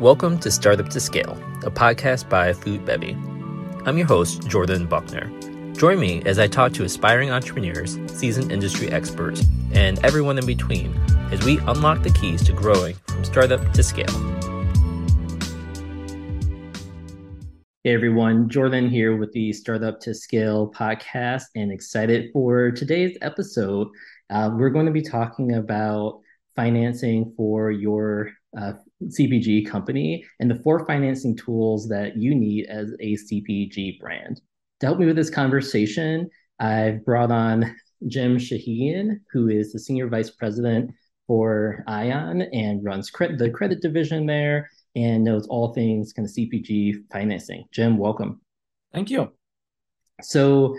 Welcome to Startup to Scale, a podcast by Food Bevy. I'm your host, Jordan Buckner. Join me as I talk to aspiring entrepreneurs, seasoned industry experts, and everyone in between as we unlock the keys to growing from startup to scale. Hey everyone, Jordan here with the Startup to Scale podcast and excited for today's episode. Uh, we're going to be talking about financing for your uh, CPG company and the four financing tools that you need as a CPG brand. To help me with this conversation, I've brought on Jim Shahian, who is the Senior Vice President for Ion and runs credit, the credit division there and knows all things kind of CPG financing. Jim, welcome. Thank you. So,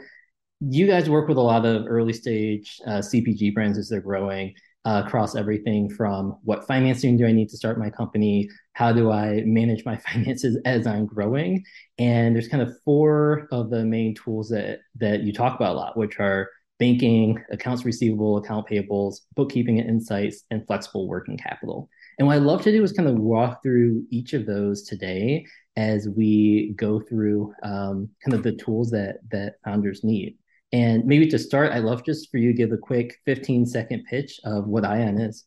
you guys work with a lot of early stage uh, CPG brands as they're growing uh, across everything from what financing do I need to start my company? How do I manage my finances as I'm growing? And there's kind of four of the main tools that that you talk about a lot, which are banking, accounts receivable, account payables, bookkeeping and insights, and flexible working capital. And what I'd love to do is kind of walk through each of those today as we go through um, kind of the tools that that founders need. And maybe to start, I'd love just for you to give a quick 15 second pitch of what Ion is.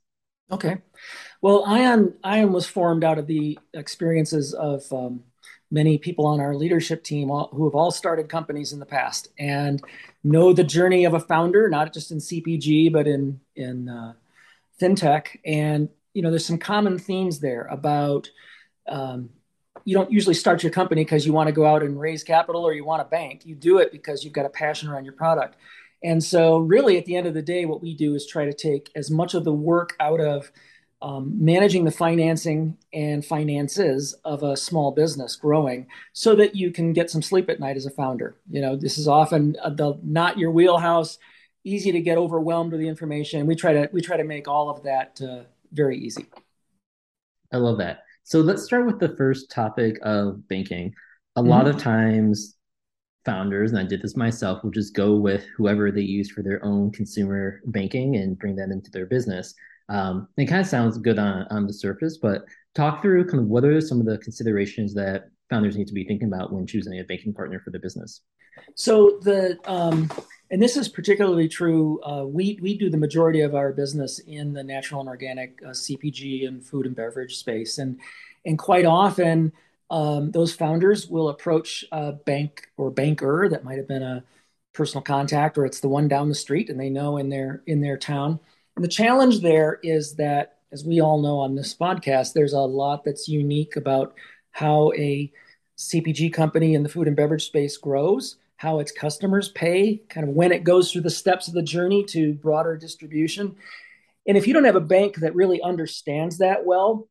Okay. Well, Ion Ion was formed out of the experiences of um, many people on our leadership team who have all started companies in the past and know the journey of a founder, not just in CPG but in in uh, fintech. And you know, there's some common themes there about um, you don't usually start your company because you want to go out and raise capital or you want a bank. You do it because you've got a passion around your product. And so, really, at the end of the day, what we do is try to take as much of the work out of um, managing the financing and finances of a small business growing so that you can get some sleep at night as a founder. You know, this is often the not your wheelhouse, easy to get overwhelmed with the information. We try to we try to make all of that uh, very easy. I love that. So let's start with the first topic of banking. A mm-hmm. lot of times, founders, and I did this myself, will just go with whoever they use for their own consumer banking and bring that into their business. Um, it kind of sounds good on, on the surface, but talk through kind of what are some of the considerations that founders need to be thinking about when choosing a banking partner for their business? So the um, and this is particularly true. Uh, we we do the majority of our business in the natural and organic uh, CPG and food and beverage space, and and quite often um, those founders will approach a bank or banker that might have been a personal contact, or it's the one down the street, and they know in their in their town. And the challenge there is that, as we all know on this podcast, there's a lot that's unique about how a CPG company in the food and beverage space grows how its customers pay, kind of when it goes through the steps of the journey to broader distribution. And if you don't have a bank that really understands that well,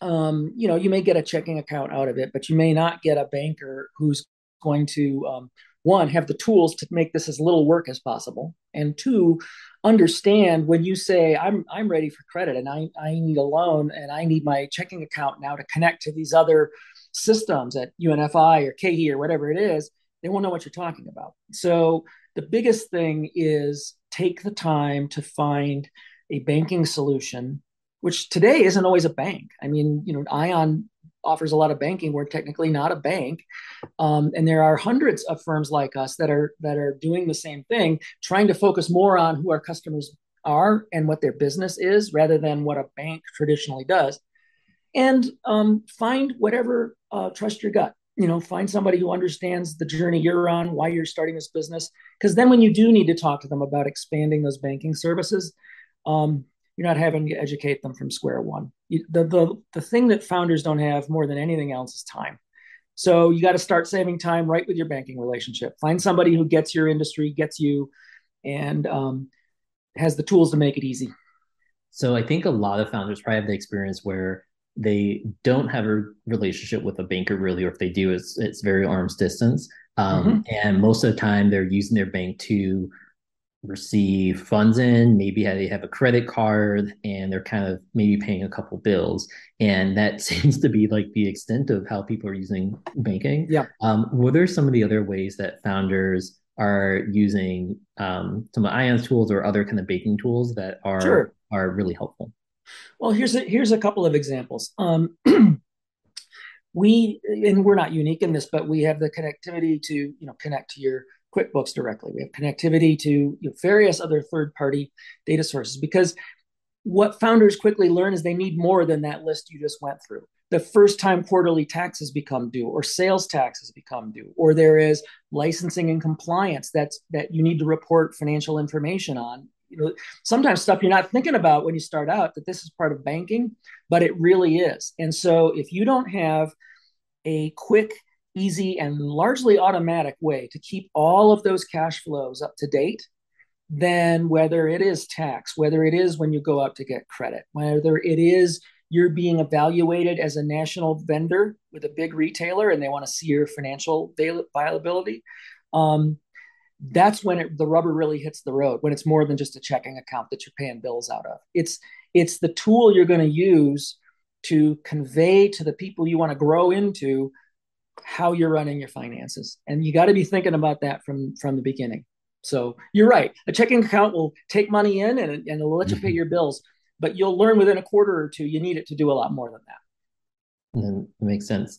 um, you know, you may get a checking account out of it, but you may not get a banker who's going to um, one have the tools to make this as little work as possible, and two, understand when you say I'm I'm ready for credit and I I need a loan and I need my checking account now to connect to these other systems at UNFI or KeHE or whatever it is they won't know what you're talking about. So the biggest thing is take the time to find a banking solution, which today isn't always a bank. I mean, you know, Ion offers a lot of banking. We're technically not a bank, um, and there are hundreds of firms like us that are that are doing the same thing, trying to focus more on who our customers are and what their business is, rather than what a bank traditionally does. And um, find whatever uh, trust your gut you know find somebody who understands the journey you're on why you're starting this business because then when you do need to talk to them about expanding those banking services um, you're not having to educate them from square one you, the, the, the thing that founders don't have more than anything else is time so you got to start saving time right with your banking relationship find somebody who gets your industry gets you and um, has the tools to make it easy so i think a lot of founders probably have the experience where they don't have a relationship with a banker really, or if they do, it's it's very arm's distance. Um, mm-hmm. And most of the time, they're using their bank to receive funds in. Maybe they have a credit card, and they're kind of maybe paying a couple bills. And that seems to be like the extent of how people are using banking. Yeah. Um, what are some of the other ways that founders are using um, some of Ion's tools or other kind of banking tools that are sure. are really helpful? Well, here's a, here's a couple of examples. Um, we and we're not unique in this, but we have the connectivity to you know connect to your QuickBooks directly. We have connectivity to you know, various other third-party data sources because what founders quickly learn is they need more than that list you just went through. The first time quarterly taxes become due, or sales taxes become due, or there is licensing and compliance that's that you need to report financial information on. You know, sometimes stuff you're not thinking about when you start out that this is part of banking, but it really is. And so if you don't have a quick, easy, and largely automatic way to keep all of those cash flows up to date, then whether it is tax, whether it is when you go out to get credit, whether it is you're being evaluated as a national vendor with a big retailer and they want to see your financial viability, um, that's when it, the rubber really hits the road. When it's more than just a checking account that you're paying bills out of. It's it's the tool you're going to use to convey to the people you want to grow into how you're running your finances. And you got to be thinking about that from from the beginning. So you're right. A checking account will take money in and, and it'll let you pay mm-hmm. your bills but you'll learn within a quarter or two you need it to do a lot more than that that makes sense.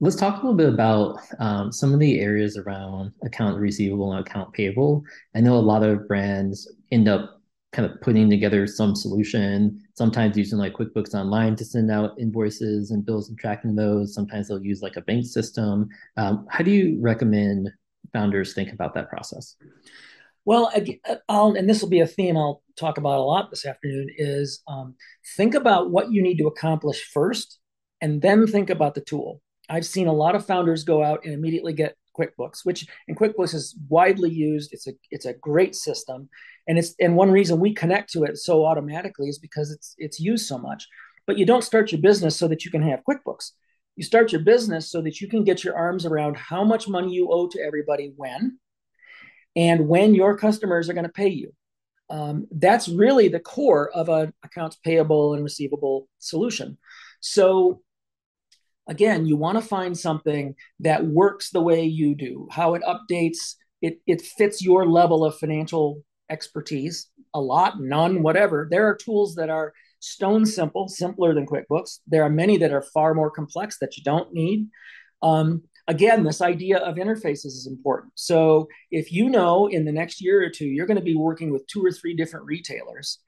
Let's talk a little bit about um, some of the areas around account receivable and account payable. I know a lot of brands end up kind of putting together some solution, sometimes using like QuickBooks Online to send out invoices and bills and tracking those. Sometimes they'll use like a bank system. Um, how do you recommend founders think about that process? Well, I'll, and this will be a theme I'll talk about a lot this afternoon is um, think about what you need to accomplish first and then think about the tool. I've seen a lot of founders go out and immediately get QuickBooks, which and QuickBooks is widely used. It's a it's a great system, and it's and one reason we connect to it so automatically is because it's it's used so much. But you don't start your business so that you can have QuickBooks. You start your business so that you can get your arms around how much money you owe to everybody when, and when your customers are going to pay you. Um, that's really the core of an accounts payable and receivable solution. So again, you want to find something that works the way you do, how it updates, it, it fits your level of financial expertise, a lot, none, whatever. There are tools that are stone simple, simpler than QuickBooks. There are many that are far more complex that you don't need. Um, again, this idea of interfaces is important. So if you know in the next year or two, you're going to be working with two or three different retailers,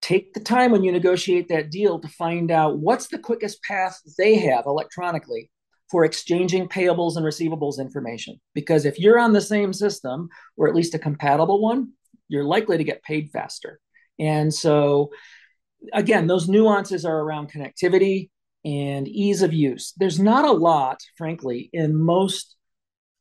take the time when you negotiate that deal to find out what's the quickest path they have electronically for exchanging payables and receivables information. Because if you're on the same system, or at least a compatible one, you're likely to get paid faster. And so, again, those nuances are around connectivity and ease of use. There's not a lot, frankly, in most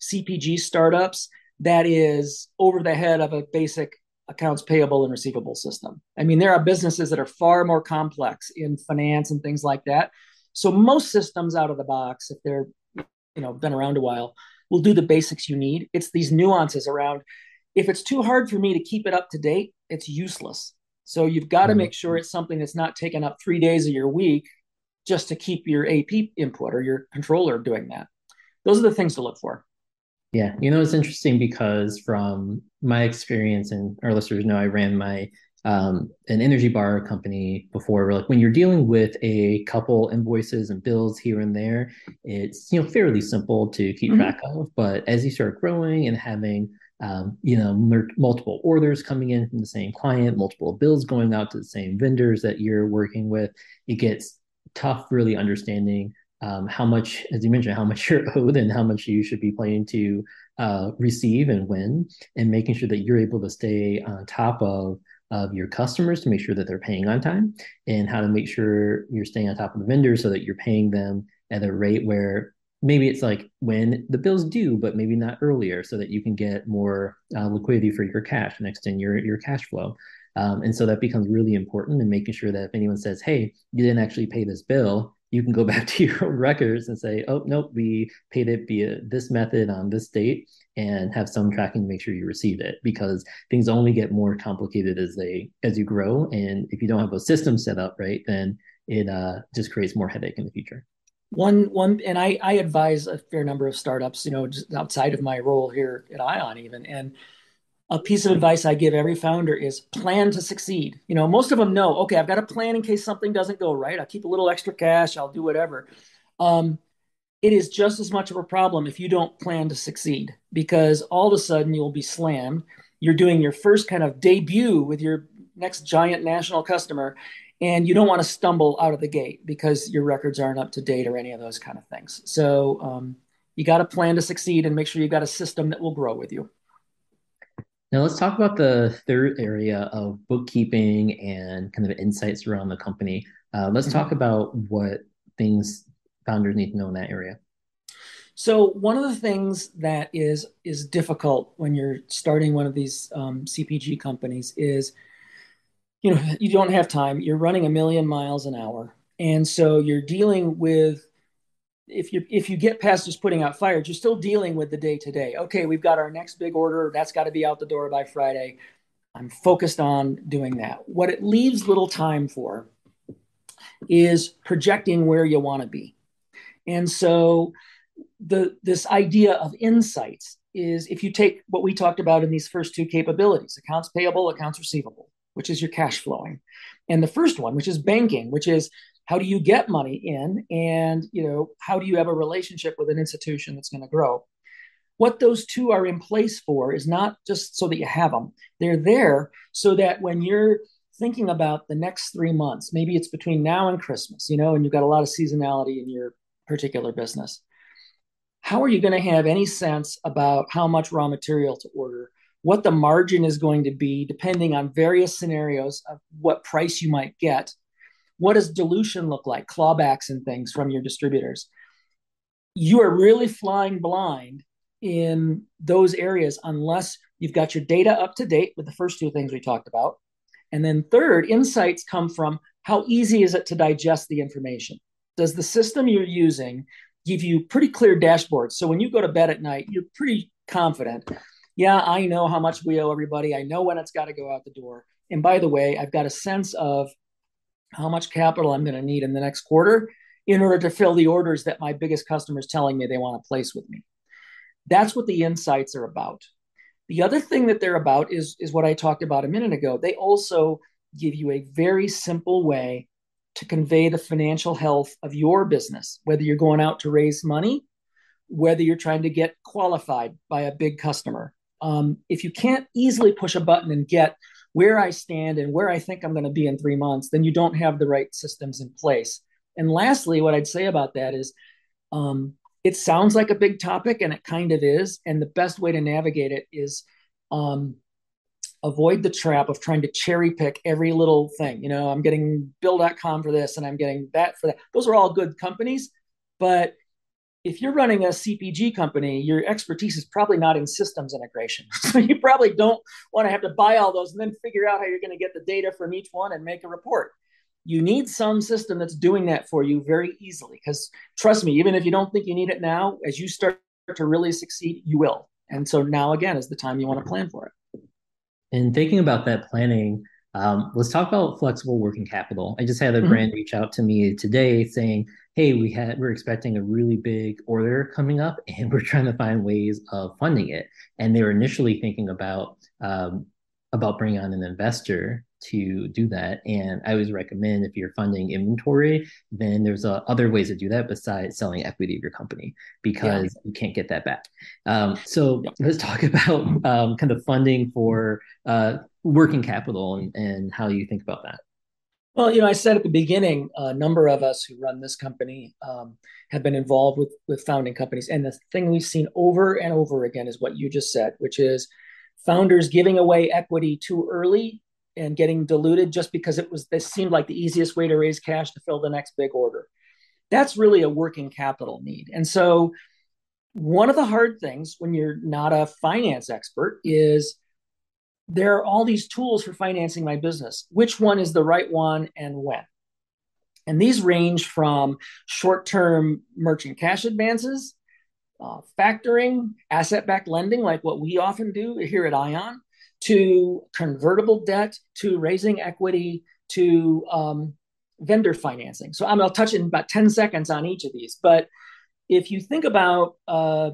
CPG startups that is over the head of a basic accounts payable and receivable system. I mean, there are businesses that are far more complex in finance and things like that. So most systems out of the box, if they're you know been around a while, will do the basics you need. It's these nuances around. If it's too hard for me to keep it up to date, it's useless. So you've got to mm-hmm. make sure it's something that's not taking up three days of your week just to keep your AP input or your controller doing that. Those are the things to look for. Yeah, you know, it's interesting because from my experience, and our listeners know I ran my um, an energy bar company before. Like when you're dealing with a couple invoices and bills here and there, it's you know fairly simple to keep mm-hmm. track of. But as you start growing and having um, you know mer- multiple orders coming in from the same client, multiple bills going out to the same vendors that you're working with, it gets tough really understanding um, how much, as you mentioned, how much you're owed and how much you should be planning to uh, receive and when, and making sure that you're able to stay on top of of your customers to make sure that they're paying on time, and how to make sure you're staying on top of the vendors so that you're paying them at a rate where maybe it's like when the bills due, but maybe not earlier, so that you can get more uh, liquidity for your cash and extend your your cash flow. Um, and so that becomes really important in making sure that if anyone says, "Hey, you didn't actually pay this bill," you can go back to your own records and say, oh, nope, we paid it via this method on this date and have some tracking to make sure you receive it because things only get more complicated as they as you grow. And if you don't have a system set up right, then it uh, just creates more headache in the future. One one and I, I advise a fair number of startups, you know, just outside of my role here at Ion even. And a piece of advice I give every founder is plan to succeed. You know, most of them know, okay, I've got a plan in case something doesn't go right. I'll keep a little extra cash, I'll do whatever. Um, it is just as much of a problem if you don't plan to succeed because all of a sudden you'll be slammed. You're doing your first kind of debut with your next giant national customer, and you don't want to stumble out of the gate because your records aren't up to date or any of those kind of things. So um, you got to plan to succeed and make sure you got a system that will grow with you. Now let's talk about the third area of bookkeeping and kind of insights around the company. Uh, let's mm-hmm. talk about what things founders need to know in that area. So one of the things that is is difficult when you're starting one of these um, CPG companies is, you know, you don't have time. You're running a million miles an hour, and so you're dealing with. If you if you get past just putting out fires, you're still dealing with the day to day. Okay, we've got our next big order. That's got to be out the door by Friday. I'm focused on doing that. What it leaves little time for is projecting where you want to be. And so the this idea of insights is if you take what we talked about in these first two capabilities, accounts payable, accounts receivable, which is your cash flowing, and the first one, which is banking, which is how do you get money in and you know how do you have a relationship with an institution that's going to grow what those two are in place for is not just so that you have them they're there so that when you're thinking about the next three months maybe it's between now and christmas you know and you've got a lot of seasonality in your particular business. How are you going to have any sense about how much raw material to order, what the margin is going to be, depending on various scenarios of what price you might get? What does dilution look like, clawbacks and things from your distributors? You are really flying blind in those areas unless you've got your data up to date with the first two things we talked about. And then, third, insights come from how easy is it to digest the information? does the system you're using give you pretty clear dashboards? So when you go to bed at night, you're pretty confident. Yeah, I know how much we owe everybody. I know when it's got to go out the door. And by the way, I've got a sense of how much capital I'm going to need in the next quarter in order to fill the orders that my biggest customer is telling me they want to place with me. That's what the insights are about. The other thing that they're about is, is what I talked about a minute ago. They also give you a very simple way to convey the financial health of your business, whether you're going out to raise money, whether you're trying to get qualified by a big customer. Um, if you can't easily push a button and get where I stand and where I think I'm going to be in three months, then you don't have the right systems in place. And lastly, what I'd say about that is um, it sounds like a big topic and it kind of is. And the best way to navigate it is um, avoid the trap of trying to cherry pick every little thing. You know, I'm getting bill.com for this and I'm getting that for that. Those are all good companies. But if you're running a CPG company, your expertise is probably not in systems integration. so you probably don't want to have to buy all those and then figure out how you're going to get the data from each one and make a report. You need some system that's doing that for you very easily. Because trust me, even if you don't think you need it now, as you start to really succeed, you will. And so now again is the time you want to plan for it. And thinking about that planning, um, let's talk about flexible working capital. I just had a mm-hmm. brand reach out to me today saying, "Hey, we had we're expecting a really big order coming up, and we're trying to find ways of funding it." And they were initially thinking about um, about bringing on an investor to do that. And I always recommend if you're funding inventory, then there's uh, other ways to do that besides selling equity of your company because yeah. you can't get that back. Um, so yeah. let's talk about um, kind of funding for uh, working capital and, and how you think about that. Well, you know, I said at the beginning, a number of us who run this company um, have been involved with with founding companies, and the thing we've seen over and over again is what you just said, which is founders giving away equity too early and getting diluted just because it was this seemed like the easiest way to raise cash to fill the next big order. That's really a working capital need. And so one of the hard things when you're not a finance expert is there are all these tools for financing my business. Which one is the right one and when? And these range from short term merchant cash advances, uh, factoring, asset backed lending, like what we often do here at Ion, to convertible debt, to raising equity, to um, vendor financing. So I'm, I'll touch in about 10 seconds on each of these. But if you think about, uh,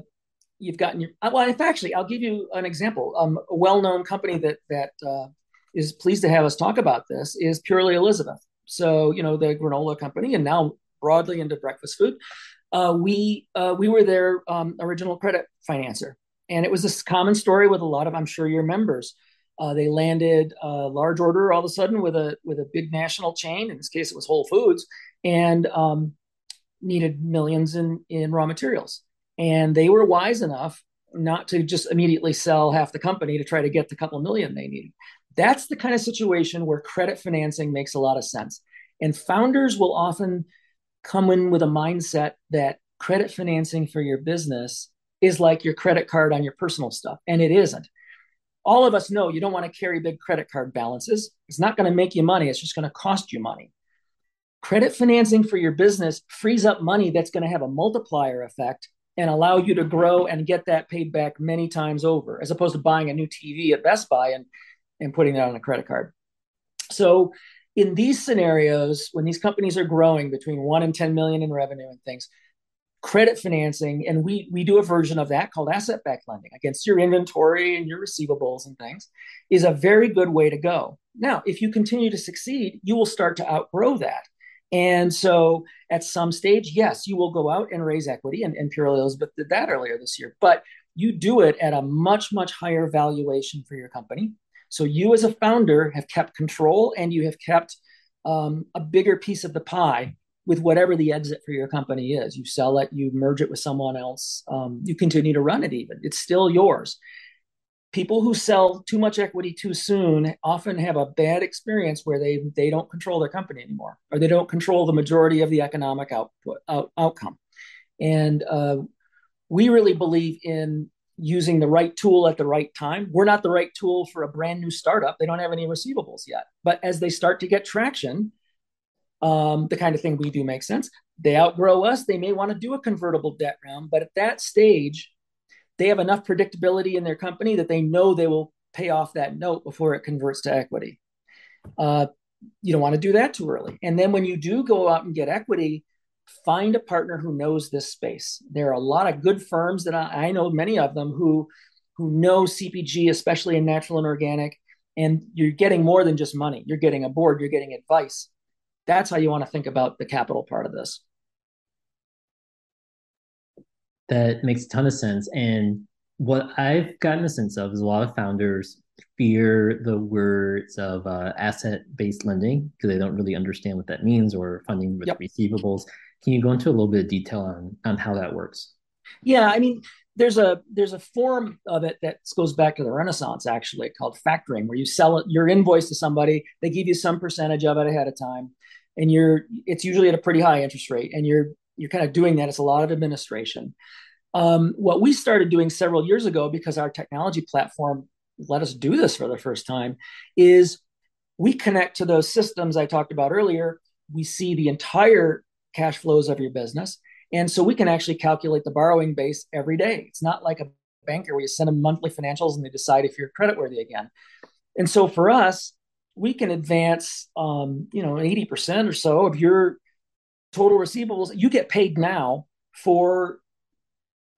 you've gotten your, uh, well, if actually, I'll give you an example. Um, a well-known company that, that uh, is pleased to have us talk about this is Purely Elizabeth. So, you know, the granola company and now broadly into breakfast food. uh, we uh, we were their um, original credit financer, and it was this common story with a lot of I'm sure your members. Uh, they landed a large order all of a sudden with a with a big national chain. In this case, it was Whole Foods, and um, needed millions in in raw materials. And they were wise enough not to just immediately sell half the company to try to get the couple million they needed. That's the kind of situation where credit financing makes a lot of sense. And founders will often come in with a mindset that credit financing for your business is like your credit card on your personal stuff. And it isn't. All of us know you don't want to carry big credit card balances. It's not going to make you money, it's just going to cost you money. Credit financing for your business frees up money that's going to have a multiplier effect and allow you to grow and get that paid back many times over, as opposed to buying a new TV at Best Buy and, and putting that on a credit card. So, in these scenarios, when these companies are growing between one and 10 million in revenue and things, credit financing, and we we do a version of that called asset-backed lending against your inventory and your receivables and things, is a very good way to go. Now, if you continue to succeed, you will start to outgrow that. And so at some stage, yes, you will go out and raise equity, and, and Purely Elizabeth did that earlier this year, but you do it at a much, much higher valuation for your company. So you as a founder have kept control and you have kept um, a bigger piece of the pie with whatever the exit for your company is. You sell it, you merge it with someone else, um, you continue to run it even. It's still yours. People who sell too much equity too soon often have a bad experience where they they don't control their company anymore or they don't control the majority of the economic output out, outcome. And uh, we really believe in using the right tool at the right time. We're not the right tool for a brand new startup. They don't have any receivables yet. But as they start to get traction um, the kind of thing we do makes sense they outgrow us they may want to do a convertible debt round but at that stage they have enough predictability in their company that they know they will pay off that note before it converts to equity. Uh, you don't want to do that too early. And then when you do go out and get equity, find a partner who knows this space. There are a lot of good firms that I, I know many of them who who know CPG, especially in natural and organic, and you're getting more than just money. You're getting a board, you're getting advice. That's how you want to think about the capital part of this that makes a ton of sense. And what I've gotten a sense of is a lot of founders fear the words of uh, asset-based lending because they don't really understand what that means or funding with yep. receivables. Can you go into a little bit of detail on on how that works? Yeah, I mean, there's a there's a form of it that goes back to the Renaissance actually called factoring, where you sell it, your invoice to somebody, they give you some percentage of it ahead of time, and you're it's usually at a pretty high interest rate, and you're you're kind of doing that. It's a lot of administration. Um, what we started doing several years ago, because our technology platform let us do this for the first time, is we connect to those systems I talked about earlier. We see the entire cash flows of your business. And so we can actually calculate the borrowing base every day. It's not like a banker where you send them monthly financials and they decide if you're creditworthy again. And so for us, we can advance, um, you know, 80% or so of your total receivables. You get paid now for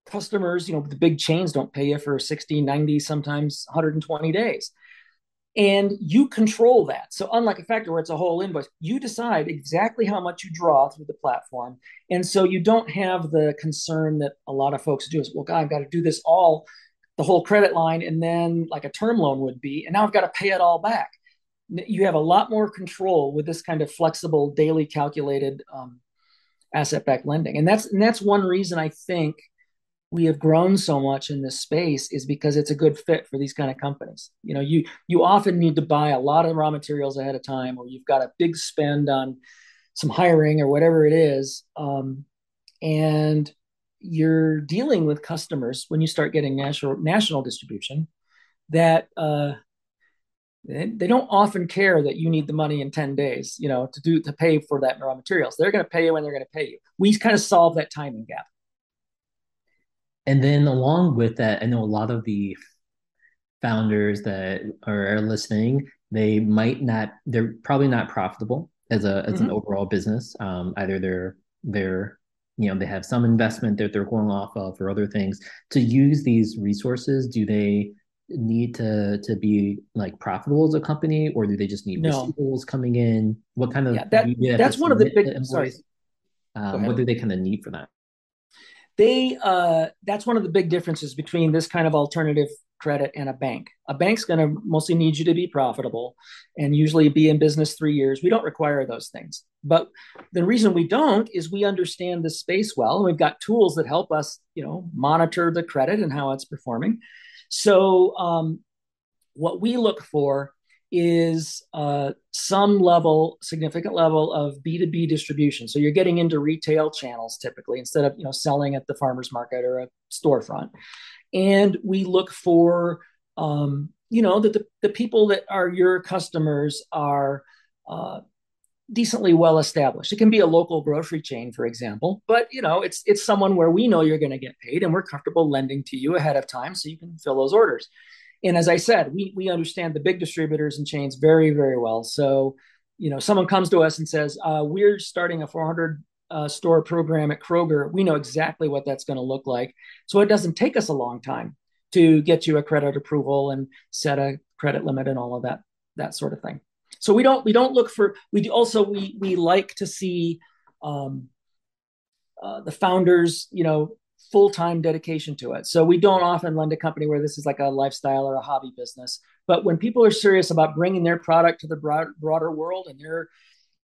customers, you know, the big chains don't pay you for 60, 90, sometimes 120 days. And you control that. So, unlike a factor where it's a whole invoice, you decide exactly how much you draw through the platform. And so you don't have the concern that a lot of folks do is, well, God, I've got to do this all, the whole credit line, and then like a term loan would be. And now I've got to pay it all back. You have a lot more control with this kind of flexible, daily calculated um, asset backed lending. And that's, and that's one reason I think we have grown so much in this space is because it's a good fit for these kind of companies. You know, you you often need to buy a lot of raw materials ahead of time, or you've got a big spend on some hiring or whatever it is, um, and you're dealing with customers when you start getting national national distribution that uh, they, they don't often care that you need the money in 10 days you know to do to pay for that raw materials. They're going to pay you when they're going to pay you. We kind of solve that timing gap and then along with that, I know a lot of the founders that are, listening, they might not, they're probably not profitable as a as mm-hmm. an overall business. Um, either they're they're you know they have some investment that they're going off of or other things to use these resources. Do they need to to be like profitable as a company, or do they just need no. receivables coming in? What kind of yeah, that, that's one of the big sorry. Um, what do they kind of need for that? They uh, that's one of the big differences between this kind of alternative credit and a bank. A bank's going to mostly need you to be profitable and usually be in business three years. We don't require those things. But the reason we don't is we understand the space well. And we've got tools that help us, you know, monitor the credit and how it's performing. So um, what we look for is uh, some level, significant level of B2B distribution. So you're getting into retail channels typically instead of you know selling at the farmer's market or a storefront. And we look for um, you know that the, the people that are your customers are uh, decently well established. It can be a local grocery chain, for example, but you know it's it's someone where we know you're going to get paid and we're comfortable lending to you ahead of time so you can fill those orders and as I said, we we understand the big distributors and chains very very well. So, you know, someone comes to us and says, uh, "We're starting a 400 uh, store program at Kroger." We know exactly what that's going to look like. So it doesn't take us a long time to get you a credit approval and set a credit limit and all of that that sort of thing. So we don't we don't look for we also we we like to see um, uh, the founders, you know, full time dedication to it. So we don't often lend a company where this is like a lifestyle or a hobby business. But when people are serious about bringing their product to the broad, broader world and they're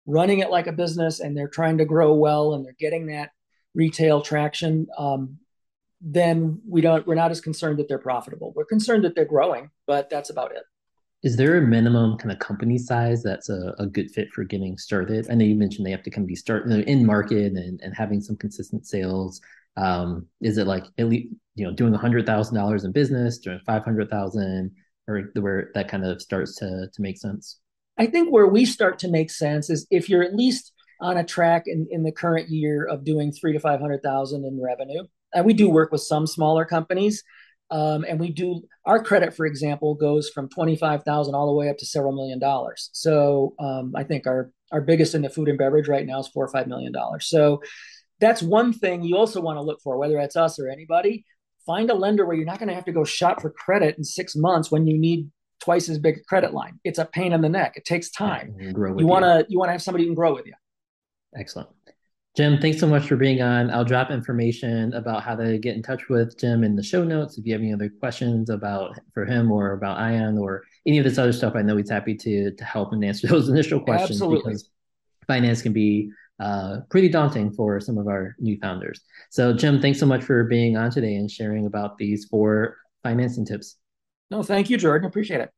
running it like a business and they're trying to grow well and they're getting that retail traction, um, then we don't we're not as concerned that they're profitable. We're concerned that they're growing, but that's about it. Is there a minimum kind of company size that's a, a good fit for getting started? I know you mentioned they have to kind of be start in market and, and having some consistent sales. Um, is it like at least you know doing a hundred thousand dollars in business, doing five hundred thousand, or where that kind of starts to to make sense? I think where we start to make sense is if you're at least on a track in, in the current year of doing three to five hundred thousand in revenue. And we do work with some smaller companies. Um, and we do our credit, for example, goes from twenty five thousand all the way up to several million dollars. So um, I think our our biggest in the food and beverage right now is four or five million dollars. So that's one thing you also want to look for, whether it's us or anybody. Find a lender where you're not going to have to go shop for credit in six months when you need twice as big a credit line. It's a pain in the neck. It takes time. You want to you want to have somebody who can grow with you. Excellent. Jim, thanks so much for being on. I'll drop information about how to get in touch with Jim in the show notes. If you have any other questions about for him or about Ion or any of this other stuff, I know he's happy to to help and answer those initial questions Absolutely. because finance can be uh, pretty daunting for some of our new founders. So, Jim, thanks so much for being on today and sharing about these four financing tips. No, thank you, Jordan. Appreciate it.